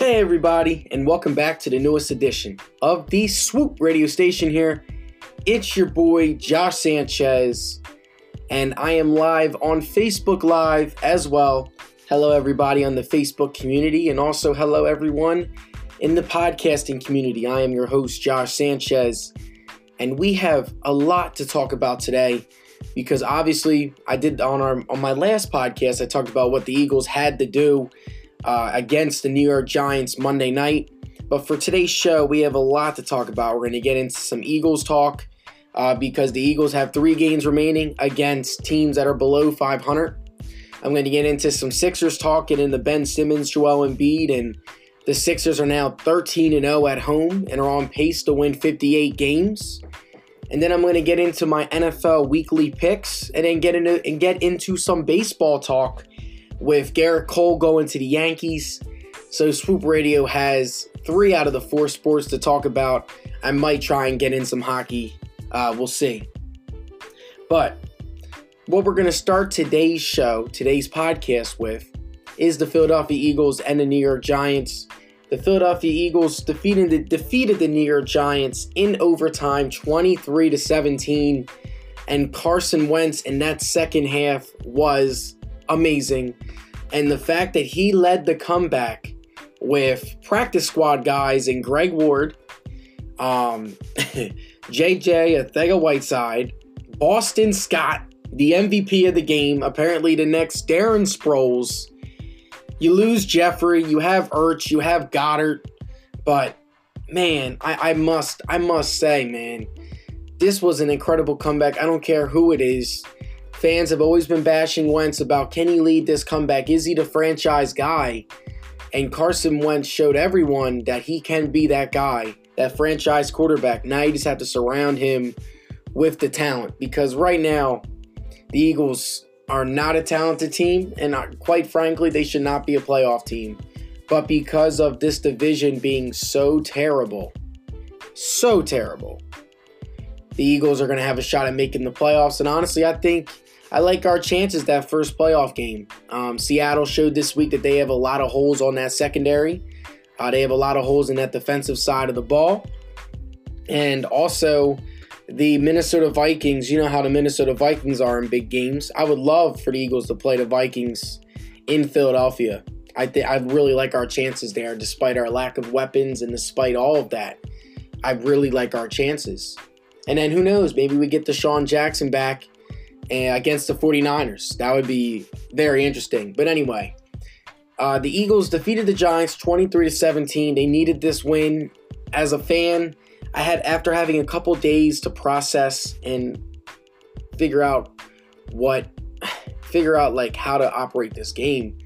Hey, everybody, and welcome back to the newest edition of the Swoop radio station here. It's your boy, Josh Sanchez, and I am live on Facebook Live as well. Hello, everybody on the Facebook community, and also hello, everyone in the podcasting community. I am your host, Josh Sanchez, and we have a lot to talk about today because obviously I did on our on my last podcast I talked about what the Eagles had to do uh, against the New York Giants Monday night. But for today's show, we have a lot to talk about. We're going to get into some Eagles talk uh, because the Eagles have three games remaining against teams that are below 500. I'm going to get into some Sixers talk, get into Ben Simmons, Joel Embiid, and the Sixers are now 13 0 at home and are on pace to win 58 games. And then I'm going to get into my NFL weekly picks and then get into and get into some baseball talk with Gerrit Cole going to the Yankees. So Swoop Radio has three out of the four sports to talk about. I might try and get in some hockey. Uh, we'll see. But what we're going to start today's show, today's podcast with, is the Philadelphia Eagles and the New York Giants. The Philadelphia Eagles defeated the, defeated the New York Giants in overtime 23 to 17 and Carson Wentz in that second half was amazing. And the fact that he led the comeback with practice squad guys and Greg Ward, um, JJ Arcega Whiteside, Boston Scott, the MVP of the game, apparently the next Darren Sproles. You lose Jeffery, you have Ertz, you have Goedert, but man, I, I must I must say, man, this was an incredible comeback. I don't care who it is. Fans have always been bashing Wentz about can he lead this comeback? Is he the franchise guy? And Carson Wentz showed everyone that he can be that guy, that franchise quarterback. Now you just have to surround him with the talent because right now, the Eagles are not a talented team, and quite frankly, they should not be a playoff team. But because of this division being so terrible, so terrible, the Eagles are going to have a shot at making the playoffs. And honestly, I think I like our chances that first playoff game. Um, Seattle showed this week that they have a lot of holes on that secondary. Uh, they have a lot of holes in that defensive side of the ball. And also, the Minnesota Vikings, you know how the Minnesota Vikings are in big games. I would love for the Eagles to play the Vikings in Philadelphia. I I really like our chances there, despite our lack of weapons and despite all of that. I really like our chances. And then who knows? Maybe we get DeSean Jackson back against the 49ers. That would be very interesting. But anyway, uh, the Eagles defeated the Giants 23 to 17. They needed this win. As a fan, I had after having a couple days to process and figure out what figure out like how to operate this game.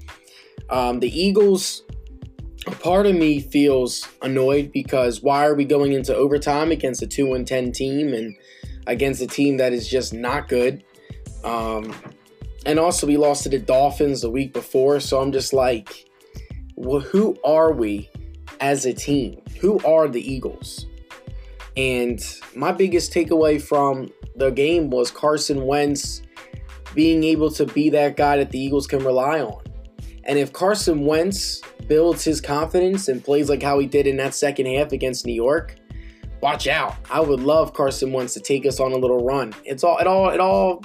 Um, the Eagles, a part of me feels annoyed because why are we going into overtime against a two and ten team and against a team that is just not good? Um, and also, we lost to the Dolphins the week before. So I'm just like, well, who are we as a team? Who are the Eagles? And my biggest takeaway from the game was Carson Wentz being able to be that guy that the Eagles can rely on. And if Carson Wentz builds his confidence and plays like how he did in that second half against New York, watch out. I would love Carson Wentz to take us on a little run. It's all it all it all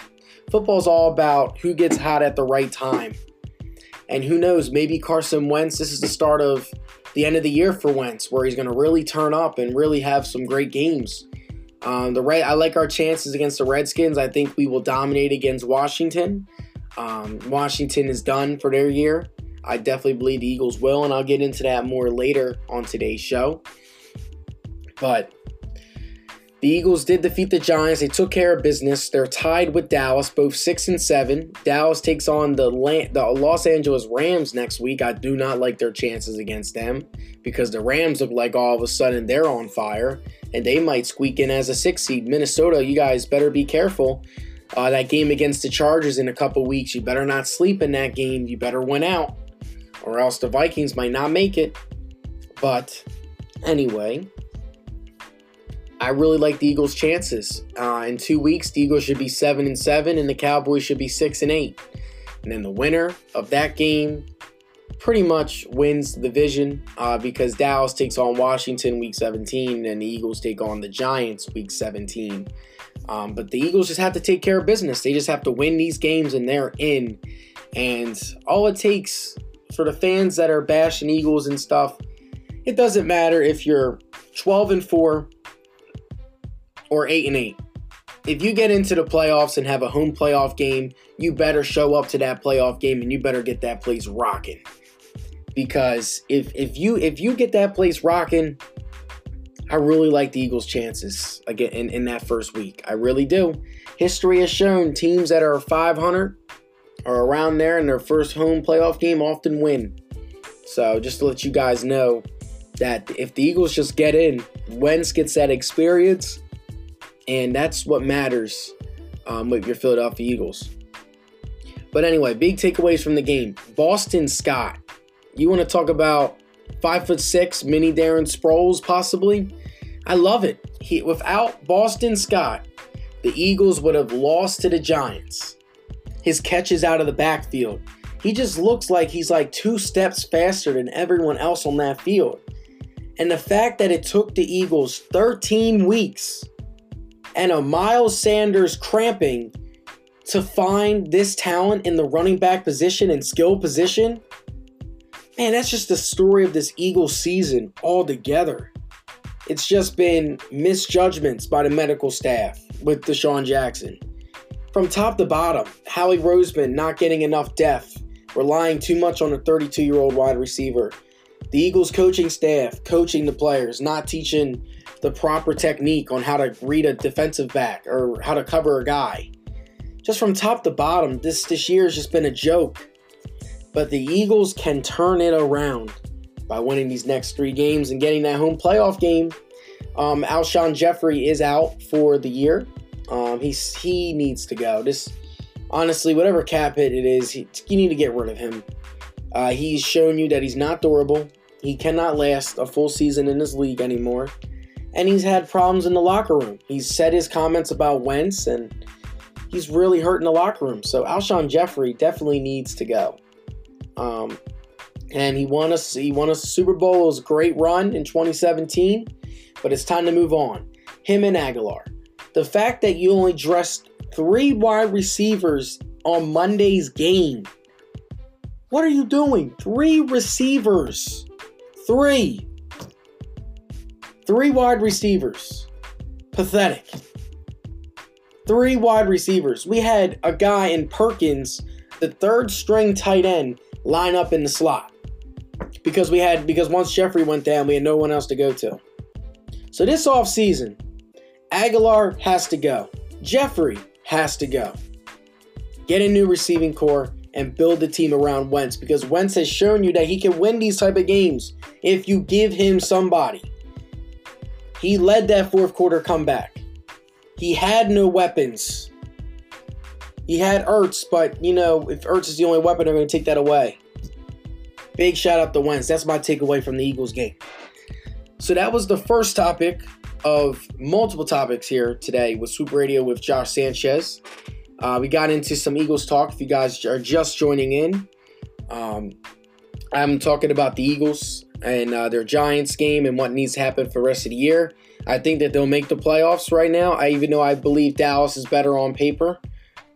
football's all about who gets hot at the right time. And who knows, maybe Carson Wentz, this is the start of the end of the year for Wentz, where he's going to really turn up and really have some great games. Um, the right, I like our chances against the Redskins. I think we will dominate against Washington. Um, Washington is done for their year. I definitely believe the Eagles will, and I'll get into that more later on today's show. But the Eagles did defeat the Giants. They took care of business. They're tied with Dallas, both six and seven. Dallas takes on the the Los Angeles Rams next week. I do not like their chances against them because the Rams look like all of a sudden they're on fire and they might squeak in as a six seed. Minnesota, you guys better be careful. Uh, that game against the Chargers in a couple weeks, you better not sleep in that game. You better win out, or else the Vikings might not make it. But anyway, I really like the Eagles' chances. Uh, in two weeks, the Eagles should be seven and seven, and the Cowboys should be six and eight. And then the winner of that game pretty much wins the division uh, because Dallas takes on Washington week 17 and the Eagles take on the Giants week 17. Um, but the Eagles just have to take care of business. They just have to win these games and they're in. And all it takes for the fans that are bashing Eagles and stuff, it doesn't matter if you're 12 and 4 or 8 and 8. If you get into the playoffs and have a home playoff game, you better show up to that playoff game and you better get that place rocking. Because if if you if you get that place rocking, I really like the Eagles' chances again in, in that first week. I really do. History has shown teams that are 500 or around there in their first home playoff game often win. So just to let you guys know that if the Eagles just get in, Wentz gets that experience, and that's what matters um, with your Philadelphia Eagles. But anyway, big takeaways from the game. Boston Scott. You want to talk about five foot six mini Darren Sproles possibly? I love it. He, without Boston Scott, the Eagles would have lost to the Giants. His catches out of the backfield. He just looks like he's like two steps faster than everyone else on that field. And the fact that it took the Eagles 13 weeks and a Miles Sanders cramping to find this talent in the running back position and skill position, man, that's just the story of this Eagles season altogether. It's just been misjudgments by the medical staff with DeSean Jackson. From top to bottom, Howie Roseman not getting enough depth, relying too much on a 32 year old wide receiver. The Eagles coaching staff coaching the players, not teaching the proper technique on how to read a defensive back or how to cover a guy. Just from top to bottom, this, this year has just been a joke. But the Eagles can turn it around by winning these next three games and getting that home playoff game. Um, Alshon Jeffery is out for the year. Um, he's he needs to go. This honestly, whatever cap hit it is, he, you need to get rid of him. Uh, he's shown you that he's not durable. He cannot last a full season in this league anymore. And he's had problems in the locker room. He's said his comments about Wentz, and he's really hurt in the locker room. So Alshon Jeffery definitely needs to go. Um, and he won us. He won us Super Bowl. It was a great run in 2017, but it's time to move on. Him and Agholor. The fact that you only dressed three wide receivers on Monday's game. What are you doing? Three receivers. Three. Three wide receivers. Pathetic. Three wide receivers. We had a guy in Perkins, the third string tight end, line up in the slot. Because we had because once Jeffery went down, we had no one else to go to. So this offseason, Agholor has to go. Jeffery has to go. Get a new receiving core and build the team around Wentz because Wentz has shown you that he can win these type of games if you give him somebody. He led that fourth quarter comeback. He had no weapons. He had Ertz, but you know, if Ertz is the only weapon, they're going to take that away. Big shout out to Wentz. That's my takeaway from the Eagles game. So that was the first topic of multiple topics here today with Swoop Radio with Josh Sanchez. Uh, we got into some Eagles talk. If you guys are just joining in, um, I'm talking about the Eagles and uh, their Giants game and what needs to happen for the rest of the year. I think that they'll make the playoffs right now. I even though I believe Dallas is better on paper.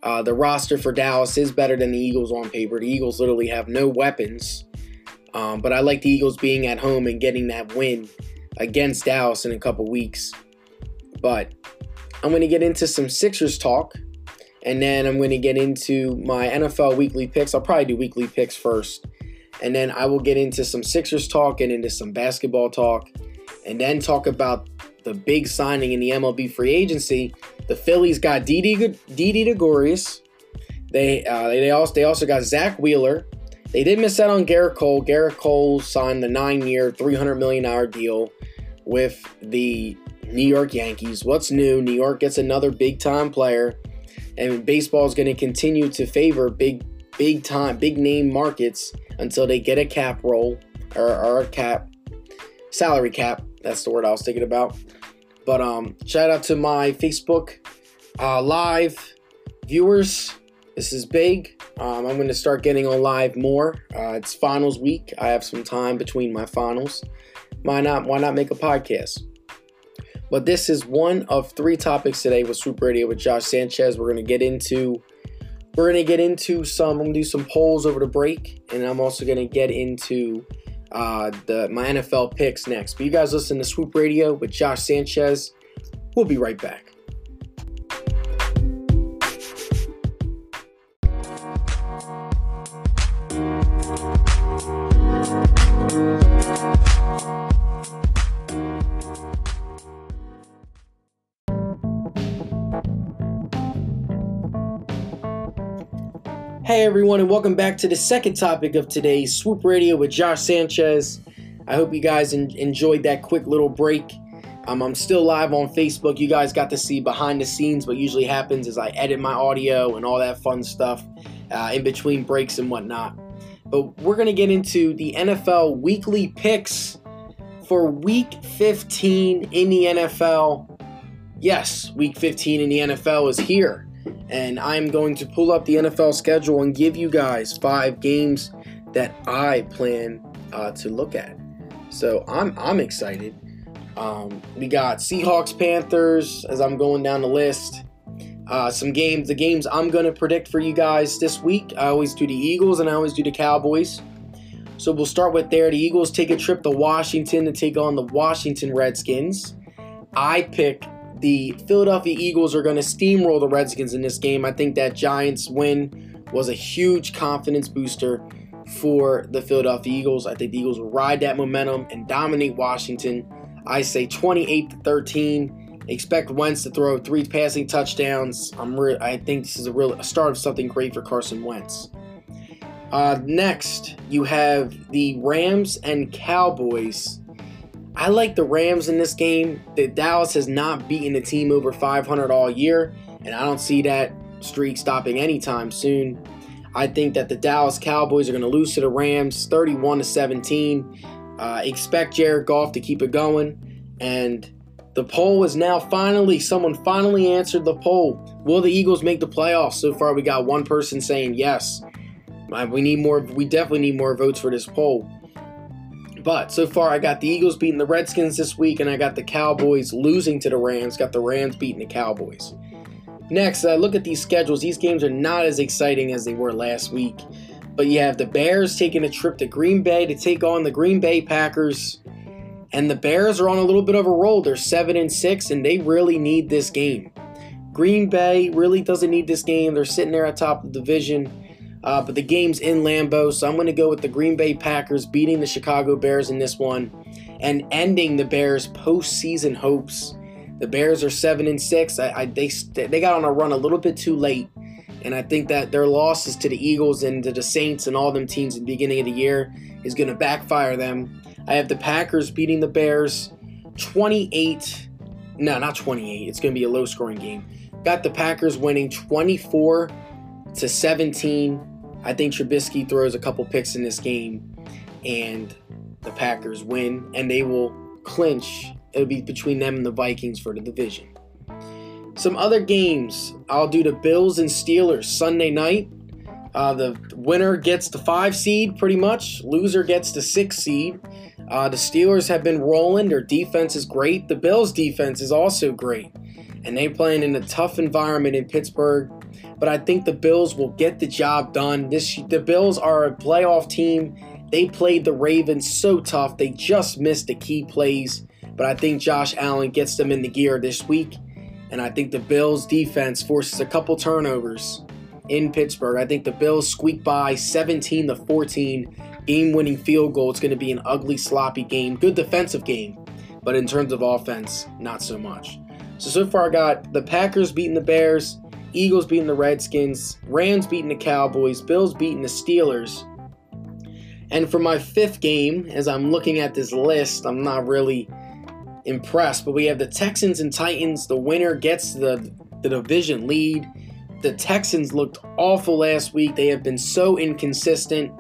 Uh, the roster for Dallas is better than the Eagles on paper. The Eagles literally have no weapons. Um, but I like the Eagles being at home and getting that win against Dallas in a couple weeks. But I'm going to get into some Sixers talk, and then I'm going to get into my NFL weekly picks. I'll probably do weekly picks first, and then I will get into some Sixers talk and into some basketball talk, and then talk about the big signing in the MLB free agency. The Phillies got Didi Didi Gregorius. They uh, they also they also got Zack Wheeler. They did miss out on Gerrit Cole. Gerrit Cole signed the nine-year, $300 million deal with the New York Yankees. What's new? New York gets another big-time player, and baseball is going to continue to favor big, big time, big name markets until they get a cap roll or, or a cap salary cap. That's the word I was thinking about. But um, shout out to my Facebook uh, live viewers. This is big. Um, I'm going to start getting on live more. Uh, it's finals week. I have some time between my finals. Why not? Why not make a podcast? But this is one of three topics today with Swoop Radio with Josh Sanchez. We're going to get into we're going to get into some. I'm going to do some polls over the break, and I'm also going to get into uh, the my NFL picks next. But you guys listen to Swoop Radio with Josh Sanchez. We'll be right back. Hey everyone, and welcome back to the second topic of today's Swoop Radio with Josh Sanchez. I hope you guys en- enjoyed that quick little break. Um, I'm still live on Facebook. You guys got to see behind the scenes. What usually happens is I edit my audio and all that fun stuff uh, in between breaks and whatnot. But we're going to get into the NFL weekly picks for week 15 in the NFL. Yes, week 15 in the NFL is here and I'm going to pull up the NFL schedule and give you guys five games that I plan uh, to look at. So I'm I'm excited. Um, we got Seahawks, Panthers as I'm going down the list. Uh, some games, the games I'm going to predict for you guys this week. I always do the Eagles and I always do the Cowboys. So we'll start with there. The Eagles take a trip to Washington to take on the Washington Redskins. I pick the Philadelphia Eagles are going to steamroll the Redskins in this game. I think that Giants win was a huge confidence booster for the Philadelphia Eagles. I think the Eagles will ride that momentum and dominate Washington. I say 28 to 13. Expect Wentz to throw three passing touchdowns. I'm re- I think this is a real a start of something great for Carson Wentz. Uh, next, you have the Rams and Cowboys. I like the Rams in this game. The Dallas has not beaten a team over 500 all year, and I don't see that streak stopping anytime soon. I think that the Dallas Cowboys are going to lose to the Rams 31 to 17. Uh, expect Jared Goff to keep it going. And the poll is now finally, someone finally answered the poll. Will the Eagles make the playoffs? So far, we got one person saying yes. We need more, we definitely need more votes for this poll. But so far, I got the Eagles beating the Redskins this week, and I got the Cowboys losing to the Rams. Got the Rams beating the Cowboys. Next, I look at these schedules. These games are not as exciting as they were last week. But you have the Bears taking a trip to Green Bay to take on the Green Bay Packers. And the Bears are on a little bit of a roll. They're 7 and 6, and they really need this game. Green Bay really doesn't need this game. They're sitting there at top of the division. Uh, but the game's in Lambeau, so I'm going to go with the Green Bay Packers beating the Chicago Bears in this one and ending the Bears' postseason hopes. The Bears are seven and six. I, I, they they got on a run a little bit too late, and I think that their losses to the Eagles and to the Saints and all them teams at the beginning of the year is going to backfire them. I have the Packers beating the Bears 28. No, not 28. It's going to be a low scoring game. Got the Packers winning 24 to 17 I think Trubisky throws a couple picks in this game, and the Packers win, and they will clinch. It'll be between them and the Vikings for the division. Some other games, I'll do the Bills and Steelers Sunday night. Uh, the winner gets the five seed, pretty much. Loser gets the six seed. Uh, the Steelers have been rolling. Their defense is great. The Bills' defense is also great. And they're playing in a tough environment in Pittsburgh but I think the Bills will get the job done. This the Bills are a playoff team. They played the Ravens so tough. They just missed the key plays, but I think Josh Allen gets them in the gear this week. And I think the Bills defense forces a couple turnovers in Pittsburgh. I think the Bills squeak by 17 to 14, game-winning field goal. It's going to be an ugly, sloppy game. Good defensive game, but in terms of offense, not so much. So so far, I got the Packers beating the Bears, Eagles beating the Redskins, Rams beating the Cowboys, Bills beating the Steelers. And for my fifth game, as I'm looking at this list, I'm not really impressed, but we have the Texans and Titans. The winner gets the, the division lead. The Texans looked awful last week. They have been so inconsistent.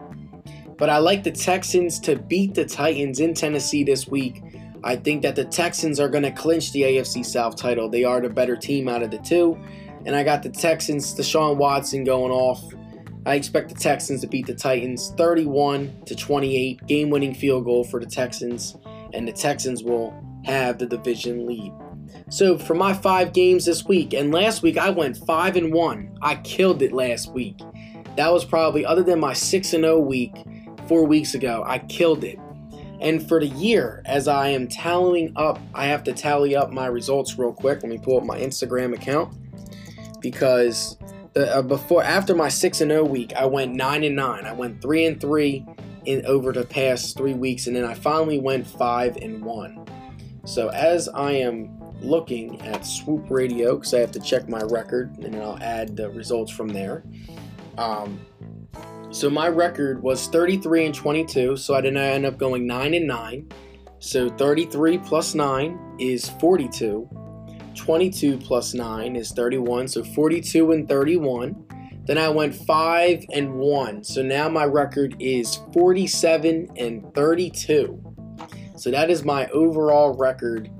But I like the Texans to beat the Titans in Tennessee this week. I think that the Texans are going to clinch the AFC South title. They are the better team out of the two. And I got the Texans, Deshaun Watson going off. I expect the Texans to beat the Titans 31 to 28, game winning field goal for the Texans, and the Texans will have the division lead. So for my five games this week, and last week I went five and one. I killed it last week. That was probably other than my six and zero week four weeks ago. I killed it. And for the year, as I am tallying up, I have to tally up my results real quick. Let me pull up my Instagram account because uh, before after my six and zero week, I went nine and nine. I went three and three in over the past three weeks, and then I finally went five and one. So as I am looking at Swoop Radio, because I have to check my record, and then I'll add the results from there. Um, so my record was 33 and 22, so I didn't end up going 9 and 9. So 33 plus 9 is 42. 22 plus 9 is 31, so 42 and 31. Then I went 5 and 1. So now my record is 47 and 32. So that is my overall record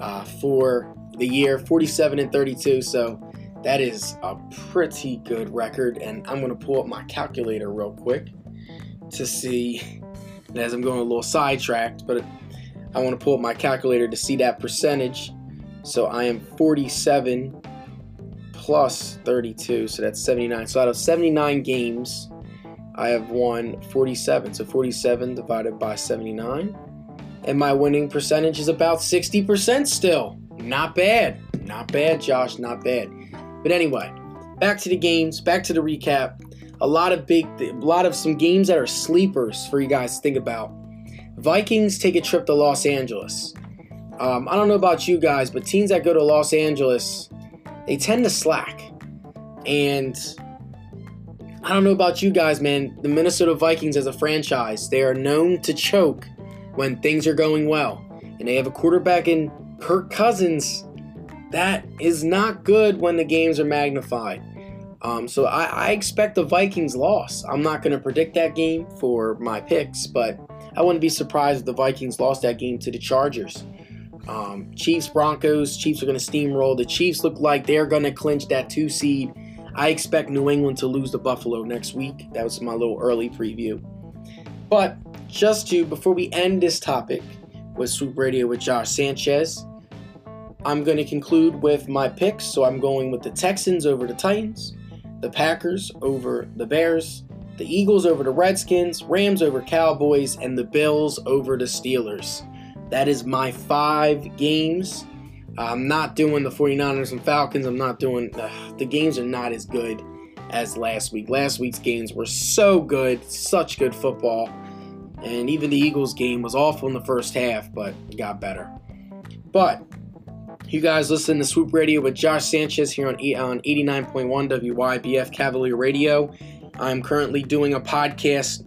uh, for the year 47 and 32. So that is a pretty good record. And I'm going to pull up my calculator real quick to see. as I'm going a little sidetracked, but I want to pull up my calculator to see that percentage. So I am 47 plus 32, so that's 79. So out of 79 games, I have won 47. So 47 divided by 79. And my winning percentage is about 60% still. Not bad. Not bad, Josh. Not bad. But anyway, back to the games, back to the recap. A lot of big, a lot of some games that are sleepers for you guys to think about. Vikings take a trip to Los Angeles. Um, I don't know about you guys, but teams that go to Los Angeles, they tend to slack. And I don't know about you guys, man. The Minnesota Vikings as a franchise, they are known to choke when things are going well. And they have a quarterback in Kirk Cousins that is not good when the games are magnified. Um, so I, I, expect the Vikings loss. I'm not going to predict that game for my picks, but I wouldn't be surprised if the Vikings lost that game to the Chargers. Um, Chiefs, Broncos, Chiefs are going to steamroll. The Chiefs look like they're going to clinch that two seed. I expect New England to lose to Buffalo next week. That was my little early preview. But just to, before we end this topic with Swoop Radio with Josh Sanchez, I'm going to conclude with my picks. So I'm going with the Texans over the Titans, the Packers over the Bears, the Eagles over the Redskins, Rams over Cowboys, and the Bills over the Steelers. That is my five games. I'm not doing the 49ers and Falcons. I'm not doing uh, the games are not as good as last week. Last week's games were so good, such good football. And even the Eagles game was awful in the first half, but got better. But you guys listen to Swoop Radio with Josh Sanchez here on, on 89.1 WYBF Cavalier Radio. I'm currently doing a podcast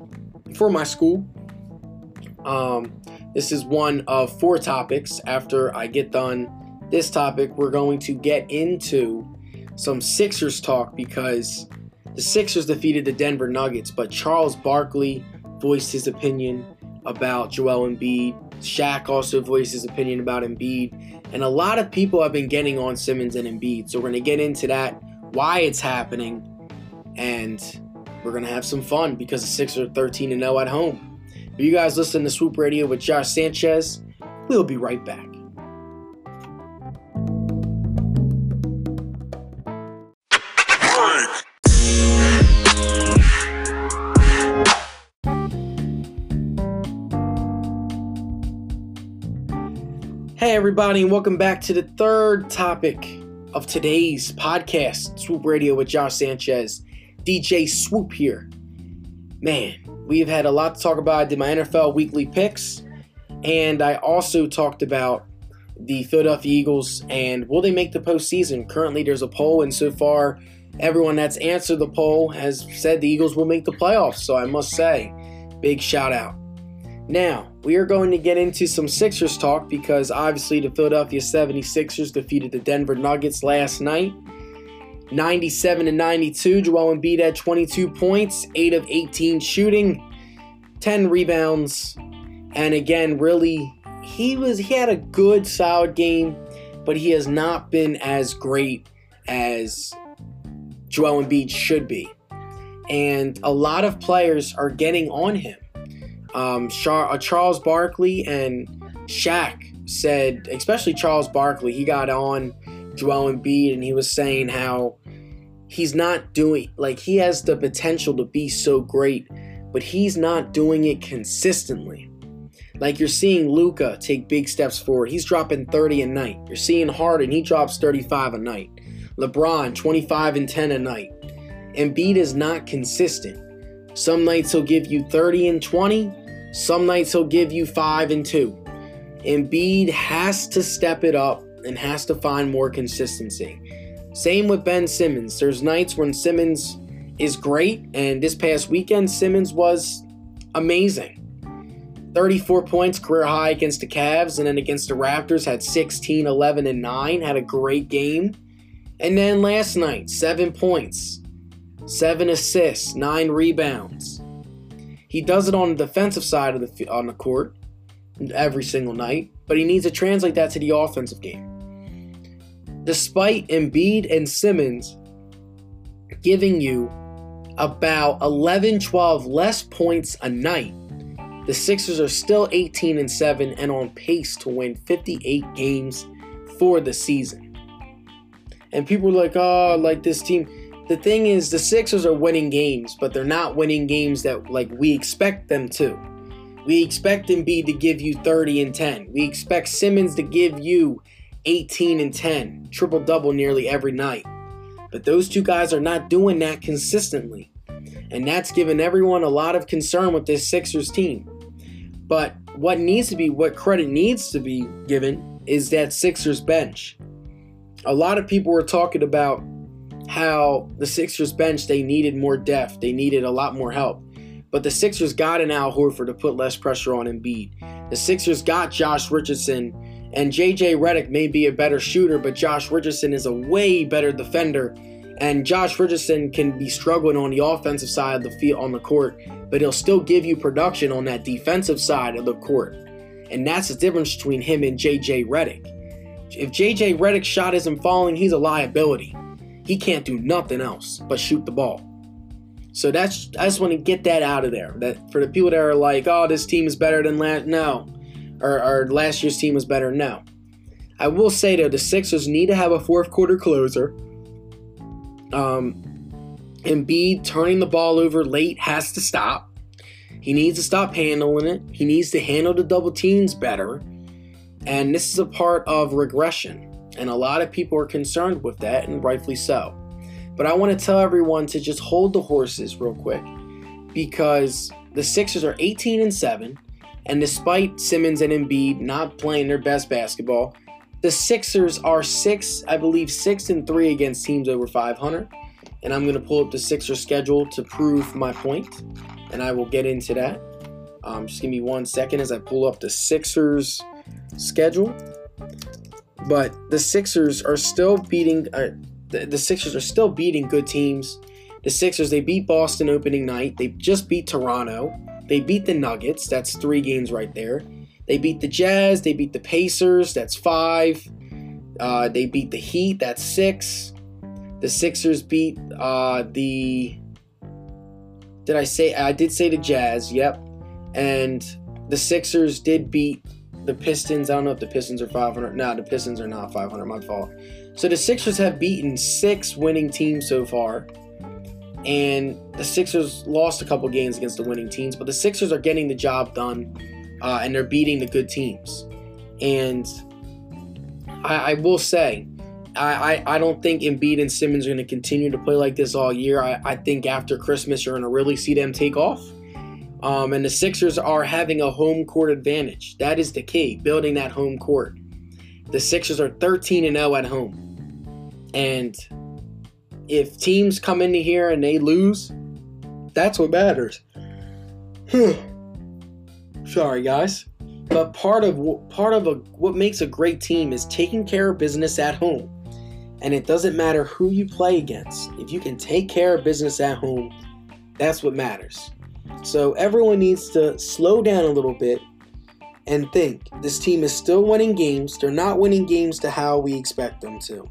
for my school. Um, this is one of four topics. After I get done this topic, we're going to get into some Sixers talk because the Sixers defeated the Denver Nuggets, but Charles Barkley voiced his opinion about Joel Embiid. Shaq also voiced his opinion about Embiid. And a lot of people have been getting on Simmons and Embiid. So we're going to get into that, why it's happening, and we're going to have some fun because the Sixers are 13 0 at home. Are you guys listen to Swoop Radio with Josh Sanchez. We'll be right back. Hey, everybody, and welcome back to the third topic of today's podcast, Swoop Radio with Josh Sanchez. DJ Swoop here. Man, We've had a lot to talk about. I did my NFL weekly picks, and I also talked about the Philadelphia Eagles and will they make the postseason? Currently, there's a poll, and so far, everyone that's answered the poll has said the Eagles will make the playoffs. So I must say, big shout out. Now, we are going to get into some Sixers talk because obviously the Philadelphia 76ers defeated the Denver Nuggets last night. 97 to 92. Joel Embiid had 22 points, 8 of 18 shooting, 10 rebounds. And again, really, he was he had a good solid game, but he has not been as great as Joel Embiid should be. And a lot of players are getting on him. Um, uh, Charles Barkley and Shaq said, especially Charles Barkley, he got on Joel Embiid and he was saying how he's not doing, like, he has the potential to be so great, but he's not doing it consistently. Like you're seeing Luka take big steps forward. He's dropping 30 a night. You're seeing Harden, he drops 35 a night. LeBron, 25 and 10 a night. Embiid is not consistent. Some nights he'll give you 30 and 20. Some nights he'll give you 5 and 2. Embiid has to step it up and has to find more consistency. Same with Ben Simmons. There's nights when Simmons is great, and this past weekend, Simmons was amazing. 34 points, career high against the Cavs, and then against the Raptors, had 16, 11, and 9. Had a great game. And then last night, 7 points, 7 assists, 9 rebounds. He does it on the defensive side of the on the court every single night, but he needs to translate that to the offensive game. Despite Embiid and Simmons giving you about 11 12 less points a night the Sixers are still 18 and 7 and on pace to win 58 games for the season. And people are like, "Oh, like this team." The thing is, the Sixers are winning games, but they're not winning games that like we expect them to. We expect Embiid to give you 30 and 10. We expect Simmons to give you 18 and 10, triple double nearly every night. But those two guys are not doing that consistently. And that's given everyone a lot of concern with this Sixers team. But what needs to be, what credit needs to be given is that Sixers bench. A lot of people were talking about how the Sixers bench, they needed more depth, they needed a lot more help. But the Sixers got an Al Horford to put less pressure on Embiid. The Sixers got Josh Richardson, and JJ Redick may be a better shooter, but Josh Richardson is a way better defender. And Josh Richardson can be struggling on the offensive side of the field on the court but he'll still give you production on that defensive side of the court. And that's the difference between him and JJ Redick. If JJ Redick's shot isn't falling, he's a liability. He can't do nothing else but shoot the ball. So that's I just want to get that out of there. That for the people that are like, oh, this team is better than last no. Or last year's team was better. No. I will say though, the Sixers need to have a fourth quarter closer. Um, Embiid turning the ball over late has to stop. He needs to stop handling it. He needs to handle the double teams better. And this is a part of regression. And a lot of people are concerned with that, and rightfully so. But I want to tell everyone to just hold the horses real quick because the Sixers are 18 and 7. And despite Simmons and Embiid not playing their best basketball, the Sixers are six, I believe, six and three against teams over 500 and I'm going to pull up the Sixers schedule to prove my point, and I will get into that. Um, just give me one second as I pull up the Sixers schedule. But the Sixers are still beating. Uh, the, the Sixers are still beating good teams. The Sixers they beat Boston opening night. They just beat Toronto. They beat the Nuggets. That's three games right there. They beat the Jazz. They beat the Pacers. That's five. Uh, they beat the Heat. That's six. The Sixers beat uh, the. Did I say? I did say the Jazz. Yep. And the Sixers did beat the Pistons. I don't know if the Pistons are 500. No, the Pistons are not 500. My fault. So the Sixers have beaten six winning teams so far. And the Sixers lost a couple games against the winning teams, but the Sixers are getting the job done uh, and they're beating the good teams. And I, I will say, I, I, I don't think Embiid and Simmons are going to continue to play like this all year. I, I think after Christmas, you're going to really see them take off. Um, and the Sixers are having a home court advantage. That is the key, building that home court. The Sixers are 13 and 0 at home. And if teams come into here and they lose, that's what matters. Sorry, guys. But part of part of a, what makes a great team is taking care of business at home. And it doesn't matter who you play against. If you can take care of business at home, that's what matters. So everyone needs to slow down a little bit and think this team is still winning games. They're not winning games to how we expect them to.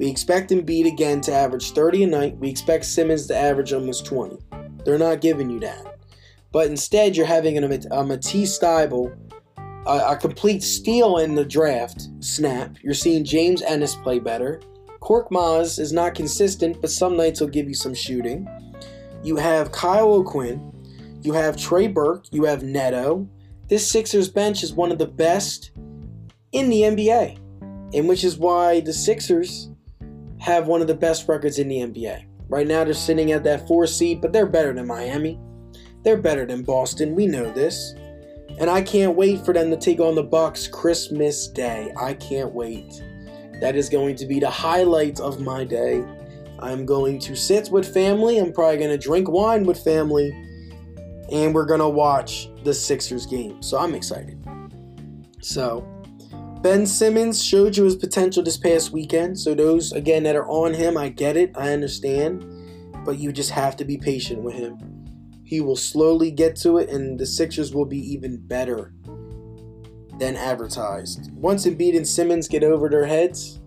We expect Embiid again to average 30 a night. We expect Simmons to average almost 20. They're not giving you that. But instead, you're having a, a Matisse a, a complete steal in the draft snap. You're seeing James Ennis play better. Korkmaz is not consistent, but some nights he'll give you some shooting. You have Kyle O'Quinn. You have Trey Burke. You have Neto. This Sixers bench is one of the best in the NBA, and which is why the Sixers have one of the best records in the NBA. Right now, they're sitting at that four seed, but they're better than Miami. They're better than Boston. We know this. And I can't wait for them to take on the Bucks Christmas Day. I can't wait. That is going to be the highlight of my day. I'm going to sit with family. I'm probably going to drink wine with family. And we're going to watch the Sixers game. So I'm excited. So, Ben Simmons showed you his potential this past weekend. So, those, again, that are on him, I get it. I understand. But you just have to be patient with him. He will slowly get to it, and the Sixers will be even better than advertised. Once Embiid and Simmons get over their heads,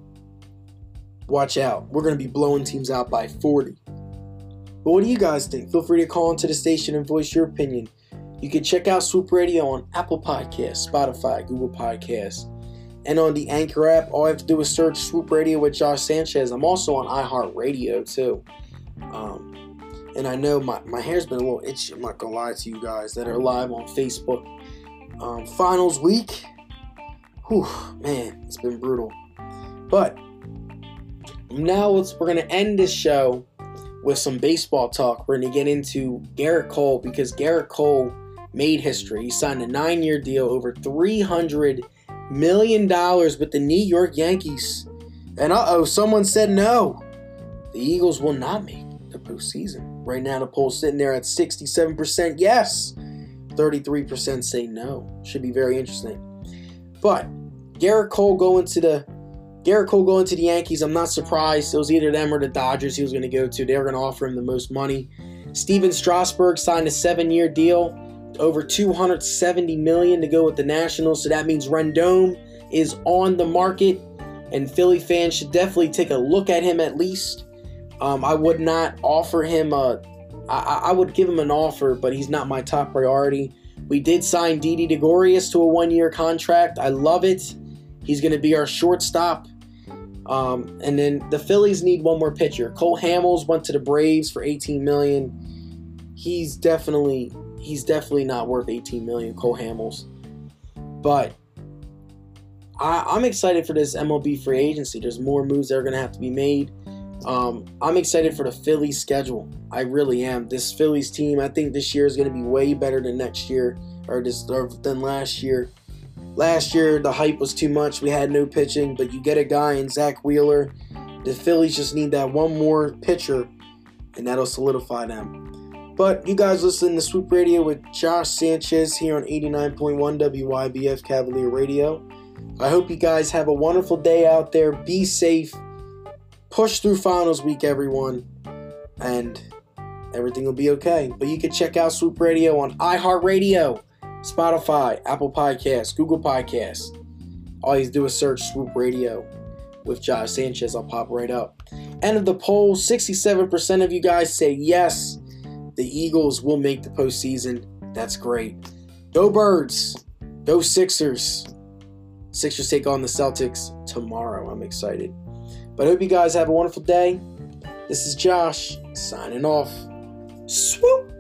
watch out. We're going to be blowing teams out by 40. But what do you guys think? Feel free to call into the station and voice your opinion. You can check out Swoop Radio on Apple Podcasts, Spotify, Google Podcasts, and on the Anchor app. All I have to do is search Swoop Radio with Josh Sanchez. I'm also on iHeartRadio too. Um, and I know my, my hair's been a little itchy. I'm not gonna lie to you guys that are live on Facebook. Um, finals week, whew, man, it's been brutal. But now let's we're gonna end this show with some baseball talk. We're gonna get into Gerrit Cole because Gerrit Cole made history. He signed a nine-year deal over three hundred million dollars with the New York Yankees. And uh oh, someone said no. The Eagles will not make the postseason. Right now, the poll's sitting there at 67% yes, 33% say no. Should be very interesting. But Gerrit Cole going to the Gerrit Cole going to the Yankees. I'm not surprised. It was either them or the Dodgers he was going to go to. They were going to offer him the most money. Stephen Strasburg signed a seven-year deal, over 270 million to go with the Nationals. So that means Rendon is on the market, and Philly fans should definitely take a look at him at least. Um, I would not offer him a. I, I would give him an offer, but he's not my top priority. We did sign Didi Gregorius to a one-year contract. I love it. He's going to be our shortstop. Um, and then the Phillies need one more pitcher. Cole Hamels went to the Braves for 18 million. He's definitely he's definitely not worth 18 million. Cole Hamels, but I, am excited for this MLB free agency. There's more moves that are going to have to be made. Um, I'm excited for the Phillies schedule. I really am. This Phillies team, I think this year is going to be way better than next year or this or than last year. Last year the hype was too much. We had no pitching, but you get a guy in Zack Wheeler. The Phillies just need that one more pitcher, and that'll solidify them. But you guys listen to Swoop Radio with Josh Sanchez here on 89.1 WYBF Cavalier Radio. I hope you guys have a wonderful day out there. Be safe push through finals week, everyone, and everything will be okay. But you can check out Swoop Radio on iHeartRadio, Spotify, Apple Podcasts, Google Podcasts. All you do is search Swoop Radio with Josh Sanchez. I'll pop right up. End of the poll 67% of you guys say yes, the Eagles will make the postseason. That's great. Go Birds. Go Sixers. Sixers take on the Celtics tomorrow. I'm excited. But I hope you guys have a wonderful day. This is Josh signing off. Swoop!